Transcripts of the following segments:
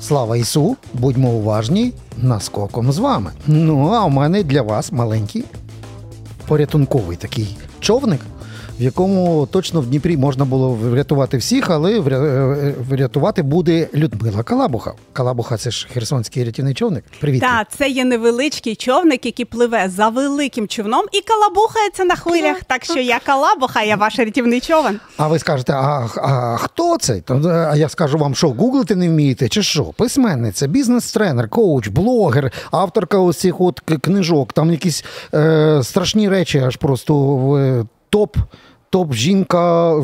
Слава Ісу! Будьмо уважні, наскоком з вами. Ну а у мене для вас маленький порятунковий такий човник, в якому точно в Дніпрі можна було врятувати всіх, але вря- е, врятувати буде Людмила Калабуха. Калабуха це ж херсонський рятівний човник. Привіт. Так, це є невеличкий човник, який пливе за великим човном і калабухається на хвилях. Так що я калабуха, я ваш рятівний човен. А ви скажете, а, а хто це? А я скажу вам, що гуглити не вмієте, чи що? Письменниця, бізнес-тренер, коуч, блогер, авторка ось цих от книжок, там якісь е, страшні речі, аж просто в е, топ. Топ жінка,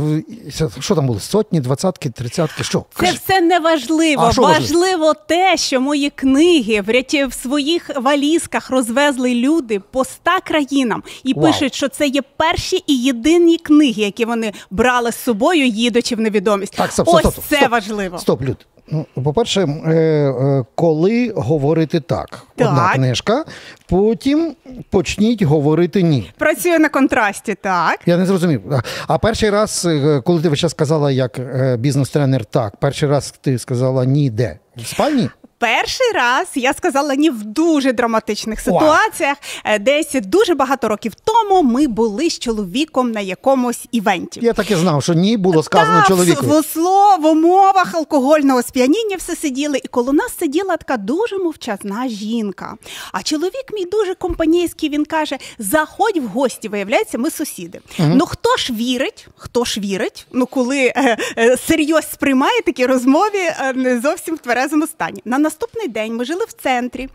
що там були? Сотні, двадцятки, тридцятки, що? Це Кажи. все не важливо. Важливо? важливо те, що мої книги в в своїх валізках розвезли люди по ста країнам і Вау. пишуть, що це є перші і єдині книги, які вони брали з собою, їдучи в невідомість. Так, стоп, Ось стоп, стоп, це стоп. важливо. Стоп, Люд. Ну, по-перше, е, е, коли говорити так, одна книжка, потім почніть говорити ні. Працює на контрасті, так. Я не зрозумів. А- перший раз, е, коли ти вже сказала як бізнес-тренер, так, перший раз ти сказала ні, де? В спальні? Перший раз я сказала ні в дуже драматичних ситуаціях. Е, Десь дуже багато років тому ми були з чоловіком на якомусь івенті. Я так і знав, що ні було сказано Та, чоловіку. В, в слово, в умовах алкогольного сп'яніння все сиділи, і коло нас сиділа така дуже мовчазна жінка. А чоловік мій дуже компанійський, він каже: заходь в гості, виявляється, ми сусіди. Ну хто ж вірить? Хто ж вірить? Ну коли е, е, серйозно сприймає такі розмові е, не зовсім в тверезому стані. На наступний день ми жили в центрі.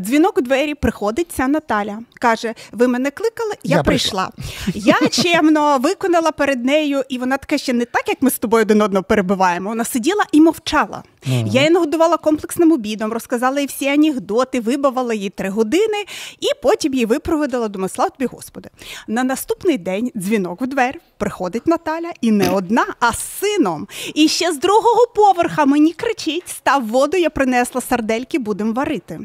Дзвінок у двері приходить ця Наталя. Каже: Ви мене кликали? Я, Я прийшла. Я чемно виконала перед нею, і вона така ще не так, як ми з тобою один одного перебиваємо. Вона сиділа і мовчала. Я її нагодувала комплексним обідом, розказала їй всі анекдоти, вибавила їй три години, і потім її випроводила. Думаю, слава тобі, Господи. На наступний день дзвінок в двері, приходить Наталя, і не одна, а з сином. І ще з другого поверха мені кричить: став воду, я принесла сардельки, будемо варити.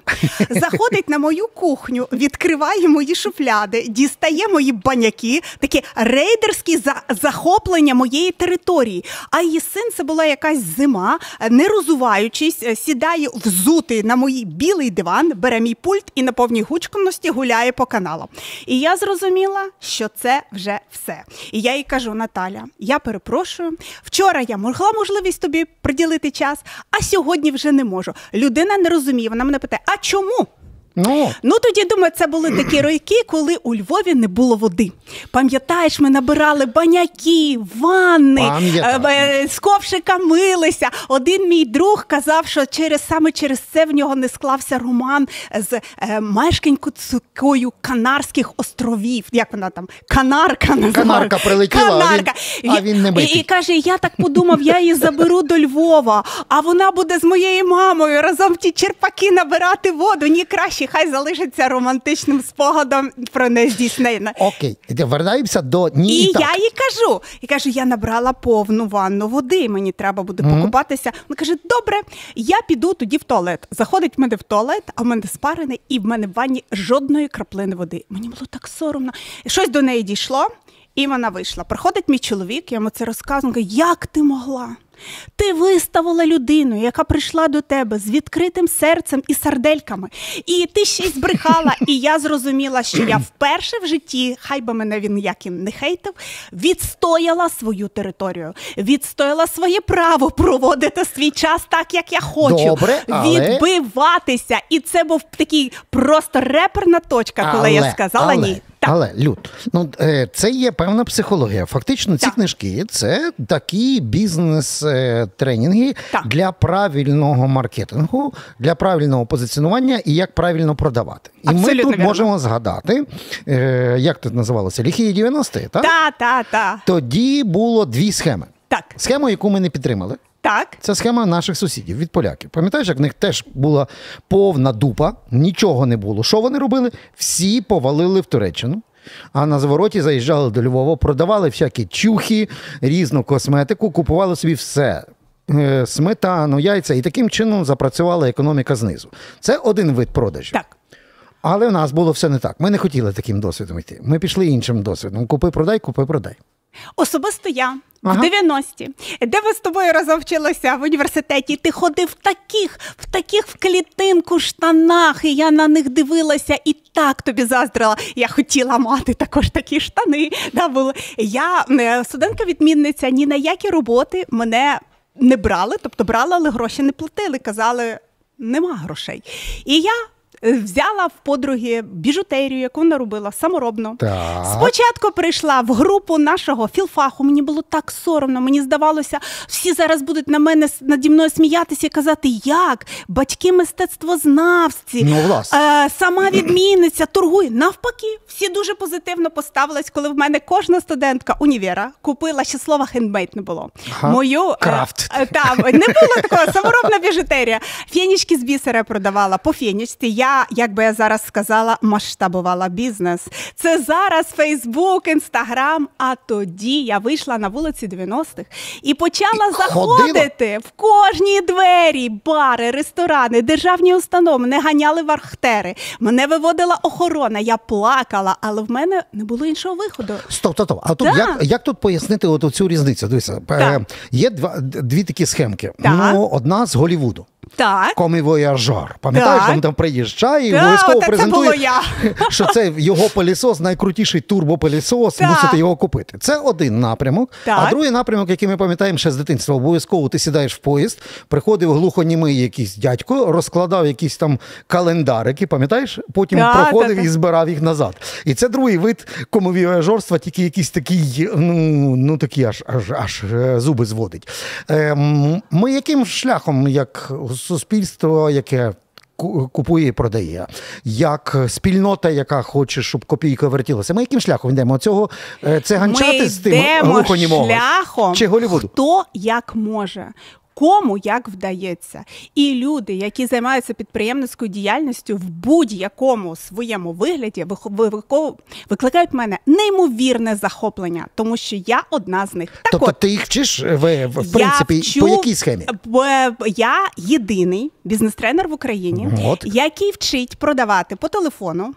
Заходить на мою кухню, відкриває мої шуфляди, дістає мої баняки, таке рейдерське за- захоплення моєї території. А її син це була якась зима, не розуваючись, е, сідає взутий на мій білий диван, бере мій пульт і на повній гучкості гуляє по каналам. І я зрозуміла, що це вже все. І я їй кажу: Наталя, я перепрошую. Вчора я могла можливість тобі приділити час, а сьогодні вже не можу. Людина не розуміє. Вона мене питає: а чому? Ну, Ну тоді думаю, це були такі роки, коли у Львові не було води. Пам'ятаєш, ми набирали баняки, ванни, е, е, з ковшика милися. Один мій друг казав, що через саме через це в нього не склався роман з е, мешканькою Канарських островів. Як вона там? Канарка називала. Канарка прилетіла, а він- а він не І, битий. і каже: я так подумав, я її заберу до Львова, а вона буде з моєю мамою разом ті черпаки набирати воду. Ні краще, хай залишиться романтичним спогадом про нездійснене. окей. Вертаємося до ні. І так. я їй кажу, і кажу, я набрала повну ванну води, мені треба буде покупатися. Вона каже: добре, я піду тоді в туалет. Заходить в мене в туалет, а в мене спарений, і в мене в ванні жодної краплини води. Мені було так соромно. Щось до неї дійшло, і вона вийшла. Приходить мій чоловік, я йому це розказую. Каже, як ти могла? Ти виставила людину, яка прийшла до тебе з відкритим серцем і сардельками, і ти ще й збрехала. І я зрозуміла, що я вперше в житті, хай би мене він як і не хейтив, відстояла свою територію, відстояла своє право проводити свій час так, як я хочу, Добре, але- відбиватися. І це був такий просто реперна точка, коли я сказала але, ні. Так. Але Люд, ну е, це є певна психологія. Фактично, ці Так. книжки це такі бізнес-тренінги Так. для правильного маркетингу, для правильного позиціонування і як правильно продавати. І ми тут вірно. можемо згадати, е, як тут називалося? Ліхі 90-ті, так? Та, та, та. Тоді було дві схеми. Так, Схему, яку ми не підтримали. Так. Це схема наших сусідів від поляків. Пам'ятаєш, як в них теж була повна дупа, нічого не було. Що вони робили? Всі повалили в Туреччину. А на звороті заїжджали до Львова, продавали всякі чухи, різну косметику, купували собі все. Е, Сметану, яйця, і таким чином запрацювала економіка знизу. Це один вид продажів. Так. Але в нас було все не так. Ми не хотіли таким досвідом йти. Ми пішли іншим досвідом. Купи, продай, купи, продай. Особисто я. Ага. В 90-ті, де ми з тобою разом вчилися в університеті, ти ходив в таких, в таких в клітинку штанах, і я на них дивилася і так тобі заздрила. Я хотіла мати також такі штани. Да. Я е, студентка-відмінниця, ні на які роботи мене не брали, тобто брали, але гроші не платили. Казали, нема грошей. І я взяла в подруги біжутерію, яку вона робила саморобно. Так. Спочатку прийшла в групу нашого філфаху. Мені було так соромно. Мені здавалося, всі зараз будуть на мене наді мною сміятися і казати, як батьки мистецтвознавці, Ну, власне. е, сама відмінниця, торгує. Навпаки, всі дуже позитивно поставились, коли в мене кожна студентка універа купила ще слова хендмейд не було. Ага. Мою е, Крафт. е, там не було такого саморобна біжутерія. Фенічки з бісера продавала по фенічці. Я, як би я зараз сказала, масштабувала бізнес. Це зараз Фейсбук, Інстаграм. А тоді я вийшла на вулиці 90-х і почала І заходити в кожні двері, бари, ресторани, державні установи. Мене ганяли в архтери. Мене виводила охорона. Я плакала, але в мене не було іншого виходу. Стоп, стоп, стоп. А тут Да. як, як тут пояснити от цю різницю? Дивися, е, Так. є два, дві такі схемки. Так. Ну, одна з Голівуду. Так. Комівояжор. Пам'ятаєш, Так. він там приїжджає і Так, обов'язково оте це презентує, було я. що це його пилісос, найкрутіший турбопилісос, Так. мусите його купити. Це один напрямок. Так. А другий напрямок, який ми пам'ятаємо ще з дитинства, обов'язково ти сідаєш в поїзд, приходив глухонімий якийсь дядько, розкладав якісь там календарики, пам'ятаєш? Потім Так, проходив так, так. і збирав їх назад. І це другий вид комовіажорства, тільки якийсь такий, ну, ну такі аж, аж, аж е, зуби зводить. Ем, ми яким шляхом, як суспільство, яке купує і продає, як спільнота, яка хоче, щоб копійка вертілася, ми яким шляхом йдемо? Цього циганчати це ганчати Ми з тим йдемо глухонімого? шляхом, Чи Голівуду? хто як може. Кому як вдається, і люди, які займаються підприємницькою діяльністю в будь-якому своєму вигляді, викликають в мене неймовірне захоплення, тому що я одна з них. Так Тобто от, ти їх вчиш е, в, в, принципі, вчу- по якій схемі? Б- Я єдиний бізнес-тренер в Україні, От. який вчить продавати по телефону,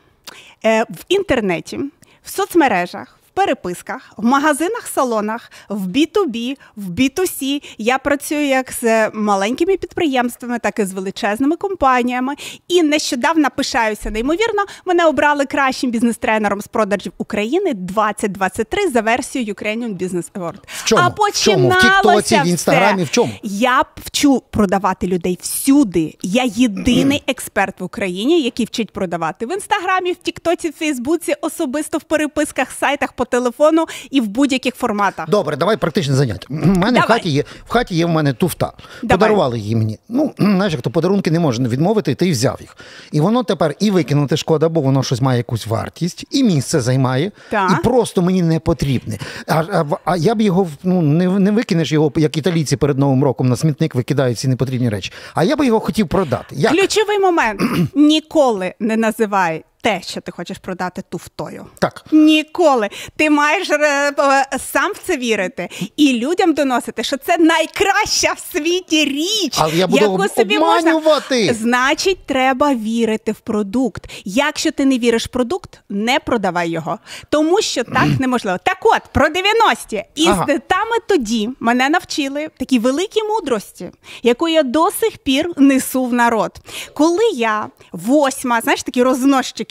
е, в інтернеті, в соцмережах. Переписках, в магазинах, салонах, в B2B, в B2C. Я працюю як з маленькими підприємствами, так і з величезними компаніями. І нещодавно пишаюся неймовірно. Мене обрали кращим бізнес-тренером з продажів України 2023 за версією Ukrainian Business Award. В чому? А В чому? В Тіктоці, в. Інстаграмі, в чому? Я вчу продавати людей всюди. Я єдиний експерт в Україні, який вчить продавати в інстаграмі, в Тіктоці, в Фейсбуці, особисто в переписках, сайтах по телефону і в будь-яких форматах. Добре, давай практичне заняття. У мене в хаті є в хаті є в мене туфта. Давай. Подарували її мені. Ну, знаєш, як то подарунки не можна відмовити, ти взяв їх. І воно тепер і викинути шкода, бо воно щось має якусь вартість, і місце займає, Так. і просто мені не потрібне. А, а, а я б його ну не, не викинеш його, як італійці перед Новим роком на смітник викидають ці непотрібні речі. А я би його хотів продати. Як? Ключовий момент: ніколи не називай те, що ти хочеш продати туфтою. Так. Ніколи. Ти маєш е, е, сам в це вірити і людям доносити, що це найкраща в світі річ, Але я буду яку собі обманювати. можна. Значить, треба вірити в продукт. Якщо ти не віриш в продукт, не продавай його, тому що так неможливо. Так от про 90-ті. І Ага. і тоді мене навчили такій великій мудрості, яку я до сих пір несу в народ. Коли я восьма, знаєш, такі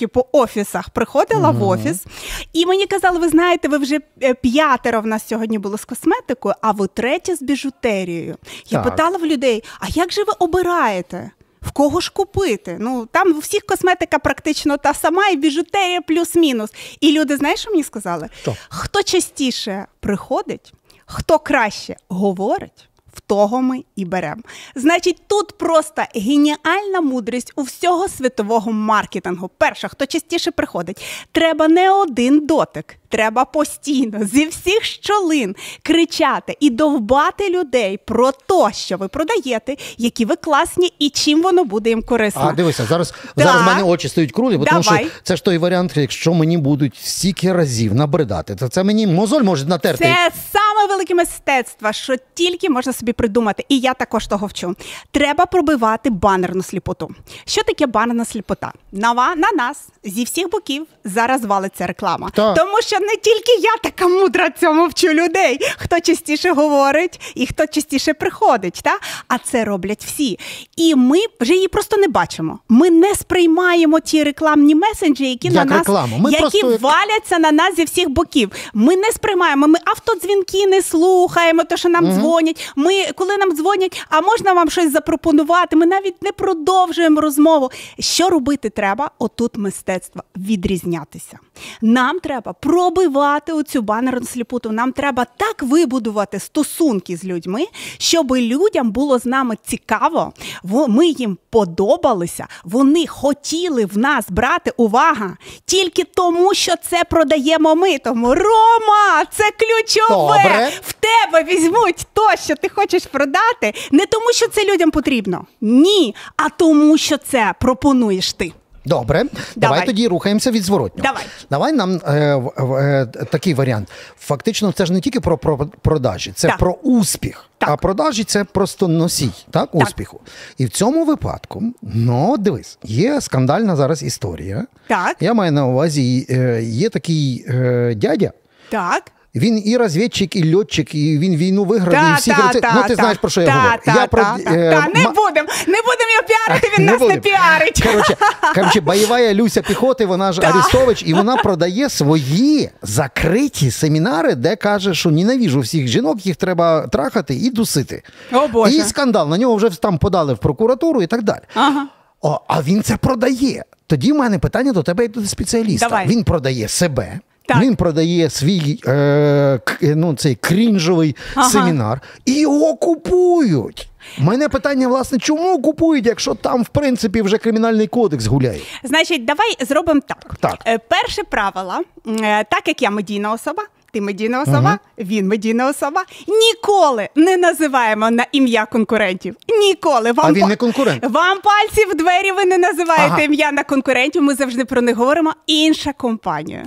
розносчики по офісах приходила в офіс, і мені казали, ви знаєте, ви вже е, п'ятеро в нас сьогодні було з косметикою, а ви третє з біжутерією. Я Так. питала в людей: а як же ви обираєте? В кого ж купити? Ну там у всіх косметика практично та сама, і біжутерія плюс-мінус. І люди, знаєш, що мені сказали? Що? Хто частіше приходить, хто краще говорить, в того ми і беремо. Значить, тут просто геніальна мудрість у всього світового маркетингу. Перша, хто частіше приходить, треба не один дотик. Треба постійно зі всіх щолин кричати і довбати людей про те, що ви продаєте, які ви класні і чим воно буде їм корисно. А дивися, зараз Так. зараз в мене очі стають крулі, бо тому що це ж той варіант, якщо мені будуть стільки разів набридати, то це мені мозоль може натерти. Це саме велике мистецтво, що тільки можна собі придумати. І я також того вчу. Треба пробивати банерну сліпоту. Що таке банерна сліпота? На, ва- на нас зі всіх боків зараз валиться реклама. Так. Тому що не тільки я така мудра цьому вчу людей. Хто частіше говорить і хто частіше приходить. Та? А це роблять всі. І ми вже її просто не бачимо. Ми не сприймаємо ті рекламні месенджі, які Як на нас рекламу. Ми які просто валяться на нас зі всіх боків. Ми не сприймаємо. Ми автодзвінки не слухаємо, то що нам дзвонять. Ми коли нам дзвонять, а можна вам щось запропонувати? Ми навіть не продовжуємо розмову. Що робити треба? Отут мистецтво відрізнятися. Нам треба пробивати оцю банерну сліпуту. Нам треба так вибудувати стосунки з людьми, щоб людям було з нами цікаво. во- Ми їм подобалися. Вони хотіли в нас брати увага тільки тому, що це продаємо ми. Тому Рома, це ключове. Добре. В тебе візьмуть то, що ти хочеш продати, не тому, що це людям потрібно. Ні, а тому, що це пропонуєш ти. Добре, давай. Давай. тоді рухаємося від зворотнього. Давай. Давай нам е, е, такий варіант. Фактично, це ж не тільки про, про продажі, це Так. про успіх. Так. А продажі це просто носій так, успіху. І в цьому випадку, ну дивись, є скандальна зараз історія. Так. Я маю на увазі, е, є такий е, дядя. Так. Він і розвідчик, і льотчик, і він війну виграв, і Та, всі та, це- та, Ну, ти та, знаєш, про що я та, говорю. Та, я та, про, та, е, та, не будемо, не будемо його піарити, він нас не піарить. Коротше, коротше, бойова Люся піхоти, вона ж Так. Арестович, і вона продає свої закриті семінари, де каже, що ненавіжу всіх жінок, їх треба трахати і дусити. О, Боже. І скандал. На нього вже там подали в прокуратуру і так далі. Ага. О, а він це продає. Тоді в мене питання до тебе як до спеціаліста. Давай. Він продає себе. Так. Він продає свій е, ну, цей крінжовий Ага. семінар і його купують. У мене питання, власне, чому купують, якщо там, в принципі, вже кримінальний кодекс гуляє? Значить, давай зробимо так. Так. Е, Перше правило, е, так як я медійна особа. Ти медійна особа, він медійна особа. Ніколи не називаємо на ім'я конкурентів. Ніколи вам А він не конкурент? Вам пальці в двері. Ви не називаєте Ага. ім'я на конкурентів. Ми завжди про них говоримо. Інша компанія.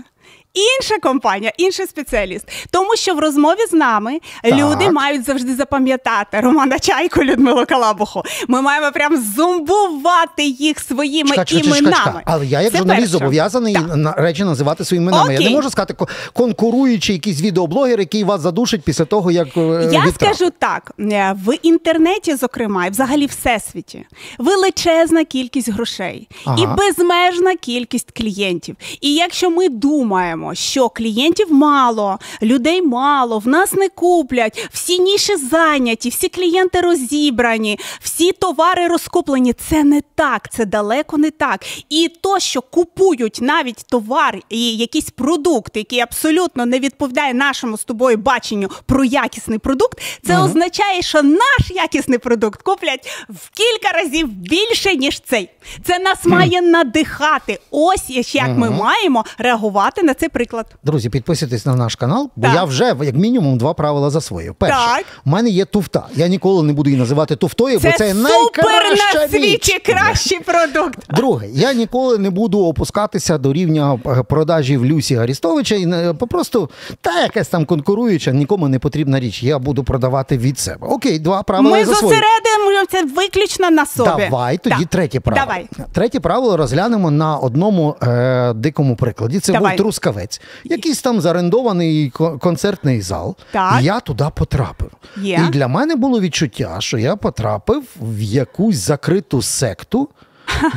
Інша компанія, інший спеціаліст. Тому що в розмові з нами Так. люди мають завжди запам'ятати Романа Чайку, Людмилу Калабуху. Ми маємо прям зумбувати їх своїми чекай, чекай, іменами. чекай. Але я як Це журналіст перше. зобов'язаний на речі називати своїми іменами. Я не можу сказати ко- конкуруючий якийсь відеоблогер, який вас задушить після того, як е, Я відтрахав. скажу так: е, в інтернеті, зокрема, і взагалі всесвіті, величезна кількість грошей Ага. і безмежна кількість клієнтів. І якщо ми думаємо, що клієнтів мало, людей мало, в нас не куплять, всі ніші зайняті, всі клієнти розібрані, всі товари розкуплені, це не так, це далеко не так. І то, що купують навіть товар і якийсь продукт, який абсолютно не відповідає нашому з тобою баченню про якісний продукт, це означає, що наш якісний продукт куплять в кілька разів більше, ніж цей. Це нас має надихати. Ось як ми маємо реагувати на цей приклад. Друзі, підписуйтесь на наш канал, бо Так. я вже як мінімум два правила засвоїв. Перше, Так. у мене є туфта. Я ніколи не буду її називати туфтою, Це, бо це супер найкраща на світі річ. кращий продукт. Друге, я ніколи не буду опускатися до рівня е, продажів Люсі Арістовича і просто та якась там конкуруюча, нікому не потрібна річ. Я буду продавати від себе. Окей, два правила Ми засвоїв. Зосередимо це виключно на собі. Давай тоді Так. третє правило. Давай. Третє правило розглянемо на одному е, дикому прикладі. Це Давай. був Трускавець, якийсь там зарендований концертний зал. Так. Я туди потрапив. Є. І для мене було відчуття, що я потрапив в якусь закриту секту.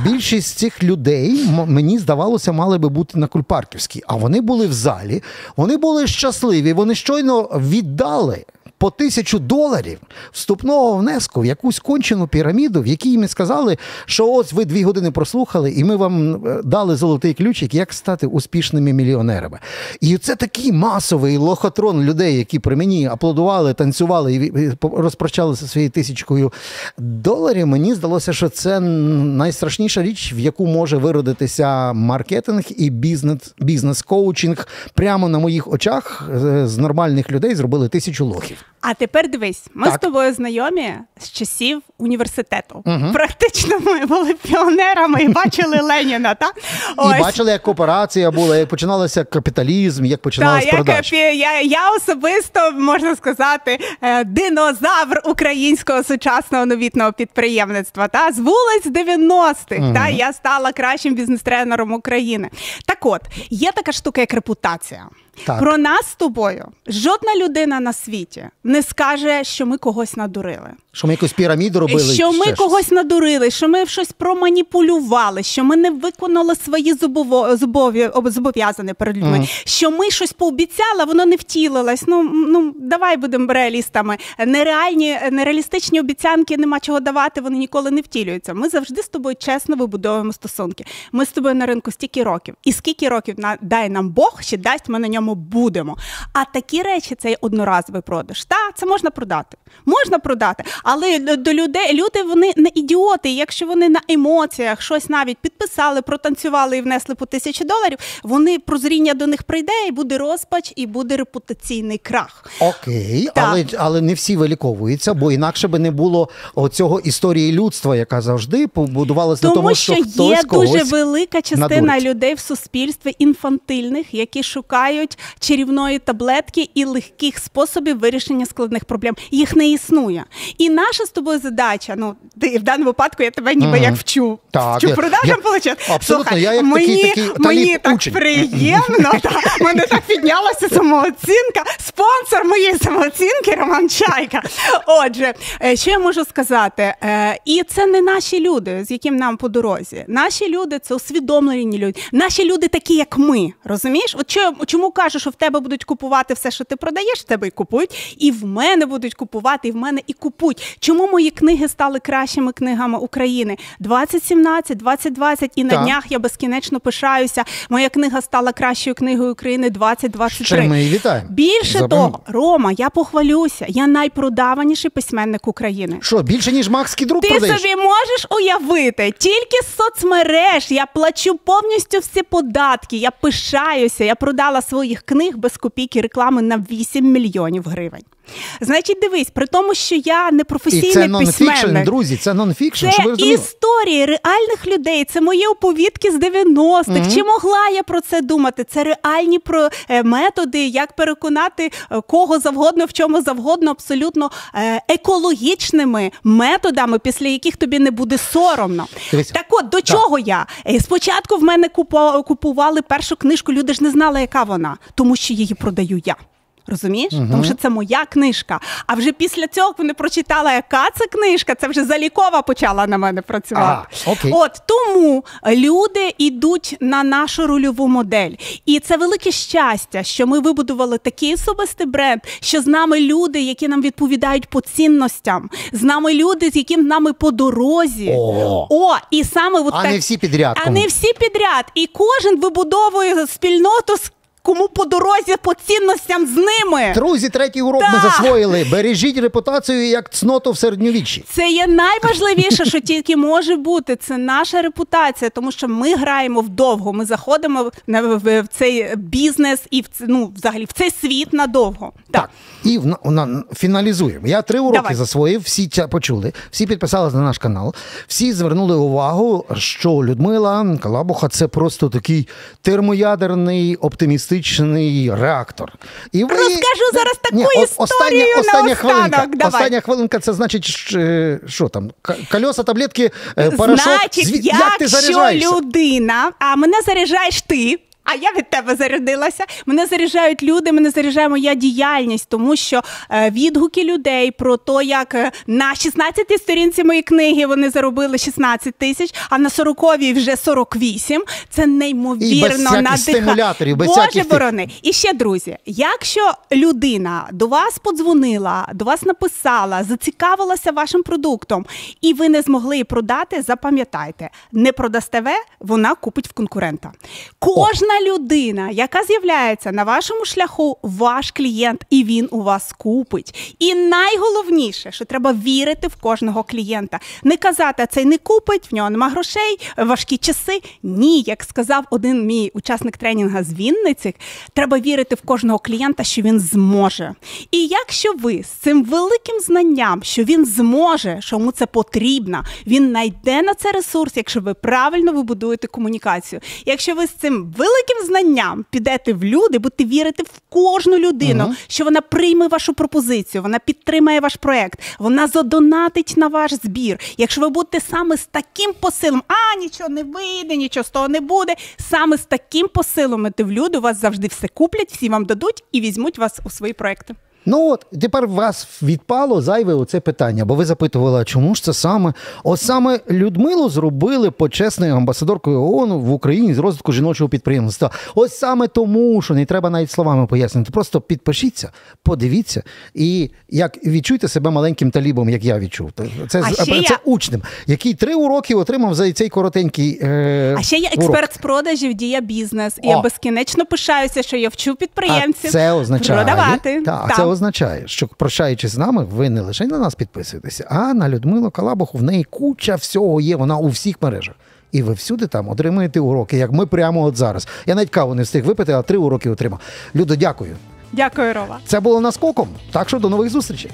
Більшість цих людей мені здавалося, мали би бути на Кульпарківській, а вони були в залі, вони були щасливі, вони щойно віддали по тисячу доларів вступного внеску в якусь кончену піраміду, в якій їм сказали, що ось ви дві години прослухали, і ми вам е, дали золотий ключик, як стати успішними мільйонерами. І це такий масовий лохотрон людей, які при мені аплодували, танцювали і розпрощалися своєю тисячкою доларів. Мені здалося, що це найстрашніша річ, в яку може виродитися маркетинг і бізнес, бізнес-коучинг прямо на моїх очах е, з нормальних людей зробили тисячу лохів. А тепер дивись, ми Так. з тобою знайомі з часів університету. Практично ми були піонерами і бачили Леніна. Та? І бачили, як кооперація була, як починалося капіталізм, як Та, як, продаж. пі- я, я особисто можна сказати е, динозавр українського сучасного новітного підприємництва. Та з вулиць 90-х. Та я стала кращим бізнес-тренером України. Так от є така штука, як репутація. Так. Про нас з тобою жодна людина на світі не скаже, що ми когось надурили. Що ми якусь піраміду робили? Що ми ще когось надурили, що ми щось проманіпулювали, що ми не виконали свої зобов'язання перед людьми, що ми щось пообіцяли, воно не втілилось. Ну ну давай будемо реалістами. Нереальні, нереалістичні обіцянки нема чого давати, вони ніколи не втілюються. Ми завжди з тобою чесно вибудовуємо стосунки. Ми з тобою на ринку стільки років, і скільки років на дай нам Бог, ще дасть, ми на ньому будемо. А такі речі це одноразовий продаж. Та це можна продати. Можна продати, але до людей люди вони не ідіоти. Якщо вони на емоціях щось навіть підписали, протанцювали і внесли по тисячі доларів, вони прозріння до них прийде, і буде розпач, і буде репутаційний крах. Окей, Так. але, але не всі виліковуються, бо інакше би не було оцього історії людства, яка завжди побудувалася на тому, що, що хтось є дуже велика частина надурить. людей в суспільстві інфантильних, які шукають чарівної таблетки і легких способів вирішення складних проблем. Їх не існує. І наша з тобою задача. Ну ти в даному випадку я тебе ніби Мгм. як вчу. Так, вчу я- продажам я- абсолютно, Слухай, я як мені, такий- такий мені так учень. приємно. та, мене так піднялася самооцінка. Спонсор моєї самооцінки Роман Чайка. Отже, е, що я можу сказати? Е, І це не наші люди, з яким нам по дорозі. Наші люди це усвідомлені люди. Наші люди такі, як ми. Розумієш? От чому кажу, що в тебе будуть купувати все, що ти продаєш, в тебе і купують, і в мене будуть купувати, і в мене і купують. Чому мої книги стали кращими книгами України? 2017, 2020 і на Так. днях я безкінечно пишаюся. Моя книга стала кращою книгою України 2023. Ще ми її вітаємо. Більше Запевнено. того, Рома, я похвалюся. Я найпродаваніший письменник України. Що, більше, ніж Макс Кідрук Ти продаєш? собі можеш уявити, тільки з соцмереж я плачу повністю всі податки. Я пишаюся. Я продала своїх книг без копійки реклами на 8 мільйонів гривень. Значить, дивись, при тому, що я не професійний І це нонфікшн, друзі, це нонфікшн, Це щоб ви історії реальних людей. Це мої оповідки з 90-х. Чи могла я про це думати? Це реальні про е, методи, як переконати е, кого завгодно, в чому завгодно, абсолютно е, екологічними методами, після яких тобі не буде соромно. Дивися. Так от до чого я? Спочатку в мене купували першу книжку, люди ж не знали, яка вона, тому що її продаю я. Розумієш? Тому що це моя книжка. А вже після цього вони прочитали, яка це книжка, це вже залікова почала на мене працювати. А, окей. От тому люди йдуть на нашу рольову модель. І це велике щастя, що ми вибудували такий особистий бренд, що з нами люди, які нам відповідають по цінностям, з нами люди, з яким нами по дорозі. О. О, і саме от А так- не всі підряд А кому. не всі підряд. І кожен вибудовує спільноту з кому по дорозі по цінностям з ними. Друзі, третій урок ми засвоїли. Бережіть репутацію як цноту в середньовіччі. Це є найважливіше, що тільки може бути. Це наша репутація, тому що ми граємо вдовго. Ми заходимо в, цей бізнес і в ну, взагалі в цей світ надовго. Так. І в, на, на- фіналізуємо. Я три уроки Давай. засвоїв, всі ця почули, всі підписалися на наш канал, всі звернули увагу, що Людмила Калабуха це просто такий термоядерний оптимістичний реактор. І ви... Розкажу зараз таку Ні, історію остання, остання на хвилинка. Давай. Остання хвилинка, це значить, що, е, там, к- кольоса, таблетки, е, порошок. Значить, Зві- як ти заряджаєшся? людина, а мене заряджаєш ти. А я від тебе зарядилася. Мене заряджають люди, мене заряджає моя діяльність, тому що е, відгуки людей про те, як е, на 16-й сторінці моєї книги вони заробили 16 тисяч, а на 40-й вже 48. Це неймовірно надихає. стимуляторів, без Боже всяких борони. І ще, друзі, якщо людина до вас подзвонила, до вас написала, зацікавилася вашим продуктом, і ви не змогли її продати, запам'ятайте, не продасте ви, вона купить в конкурента. Кожна людина, яка з'являється на вашому шляху, ваш клієнт, і він у вас купить. І найголовніше, що треба вірити в кожного клієнта. Не казати, цей не купить, в нього нема грошей, важкі часи. Ні, як сказав один мій учасник тренінгу з Вінниці, треба вірити в кожного клієнта, що він зможе. І якщо ви з цим великим знанням, що він зможе, що йому це потрібно, він знайде на це ресурс, якщо ви правильно вибудуєте комунікацію. Якщо ви з цим великим таким знанням підете в люди, будете вірити в кожну людину, Мгм. що вона прийме вашу пропозицію, вона підтримає ваш проект, вона задонатить на ваш збір. Якщо ви будете саме з таким посилом, а нічого не вийде, нічого з того не буде. Саме з таким посилом іти в люди, у вас завжди все куплять, всі вам дадуть і візьмуть вас у свої проекти. Ну от тепер у вас відпало зайве оце питання, бо ви запитували, а чому ж це саме? От саме Людмилу зробили почесною амбасадоркою ООН в Україні з розвитку жіночого підприємства. Ось саме тому, що не треба навіть словами пояснити. Просто підпишіться, подивіться і як відчуйте себе маленьким талібом, як я відчув. Це, А це, я- учнем, який три уроки отримав за цей коротенький. Е, А ще я урок. експерт з продажів дія бізнес. І О. я безкінечно пишаюся, що я вчу підприємців А це означає, продавати. Та, Так. це означає, що прощаючись з нами, ви не лише на нас підписуєтеся, а на Людмилу Калабуху в неї куча всього є. Вона у всіх мережах. І ви всюди там отримуєте уроки, як ми прямо от зараз. Я навіть каву не встиг випити, а три уроки отримав. Людо, дякую. Дякую, Рова. Це було наскоком. Так що до нових зустрічей.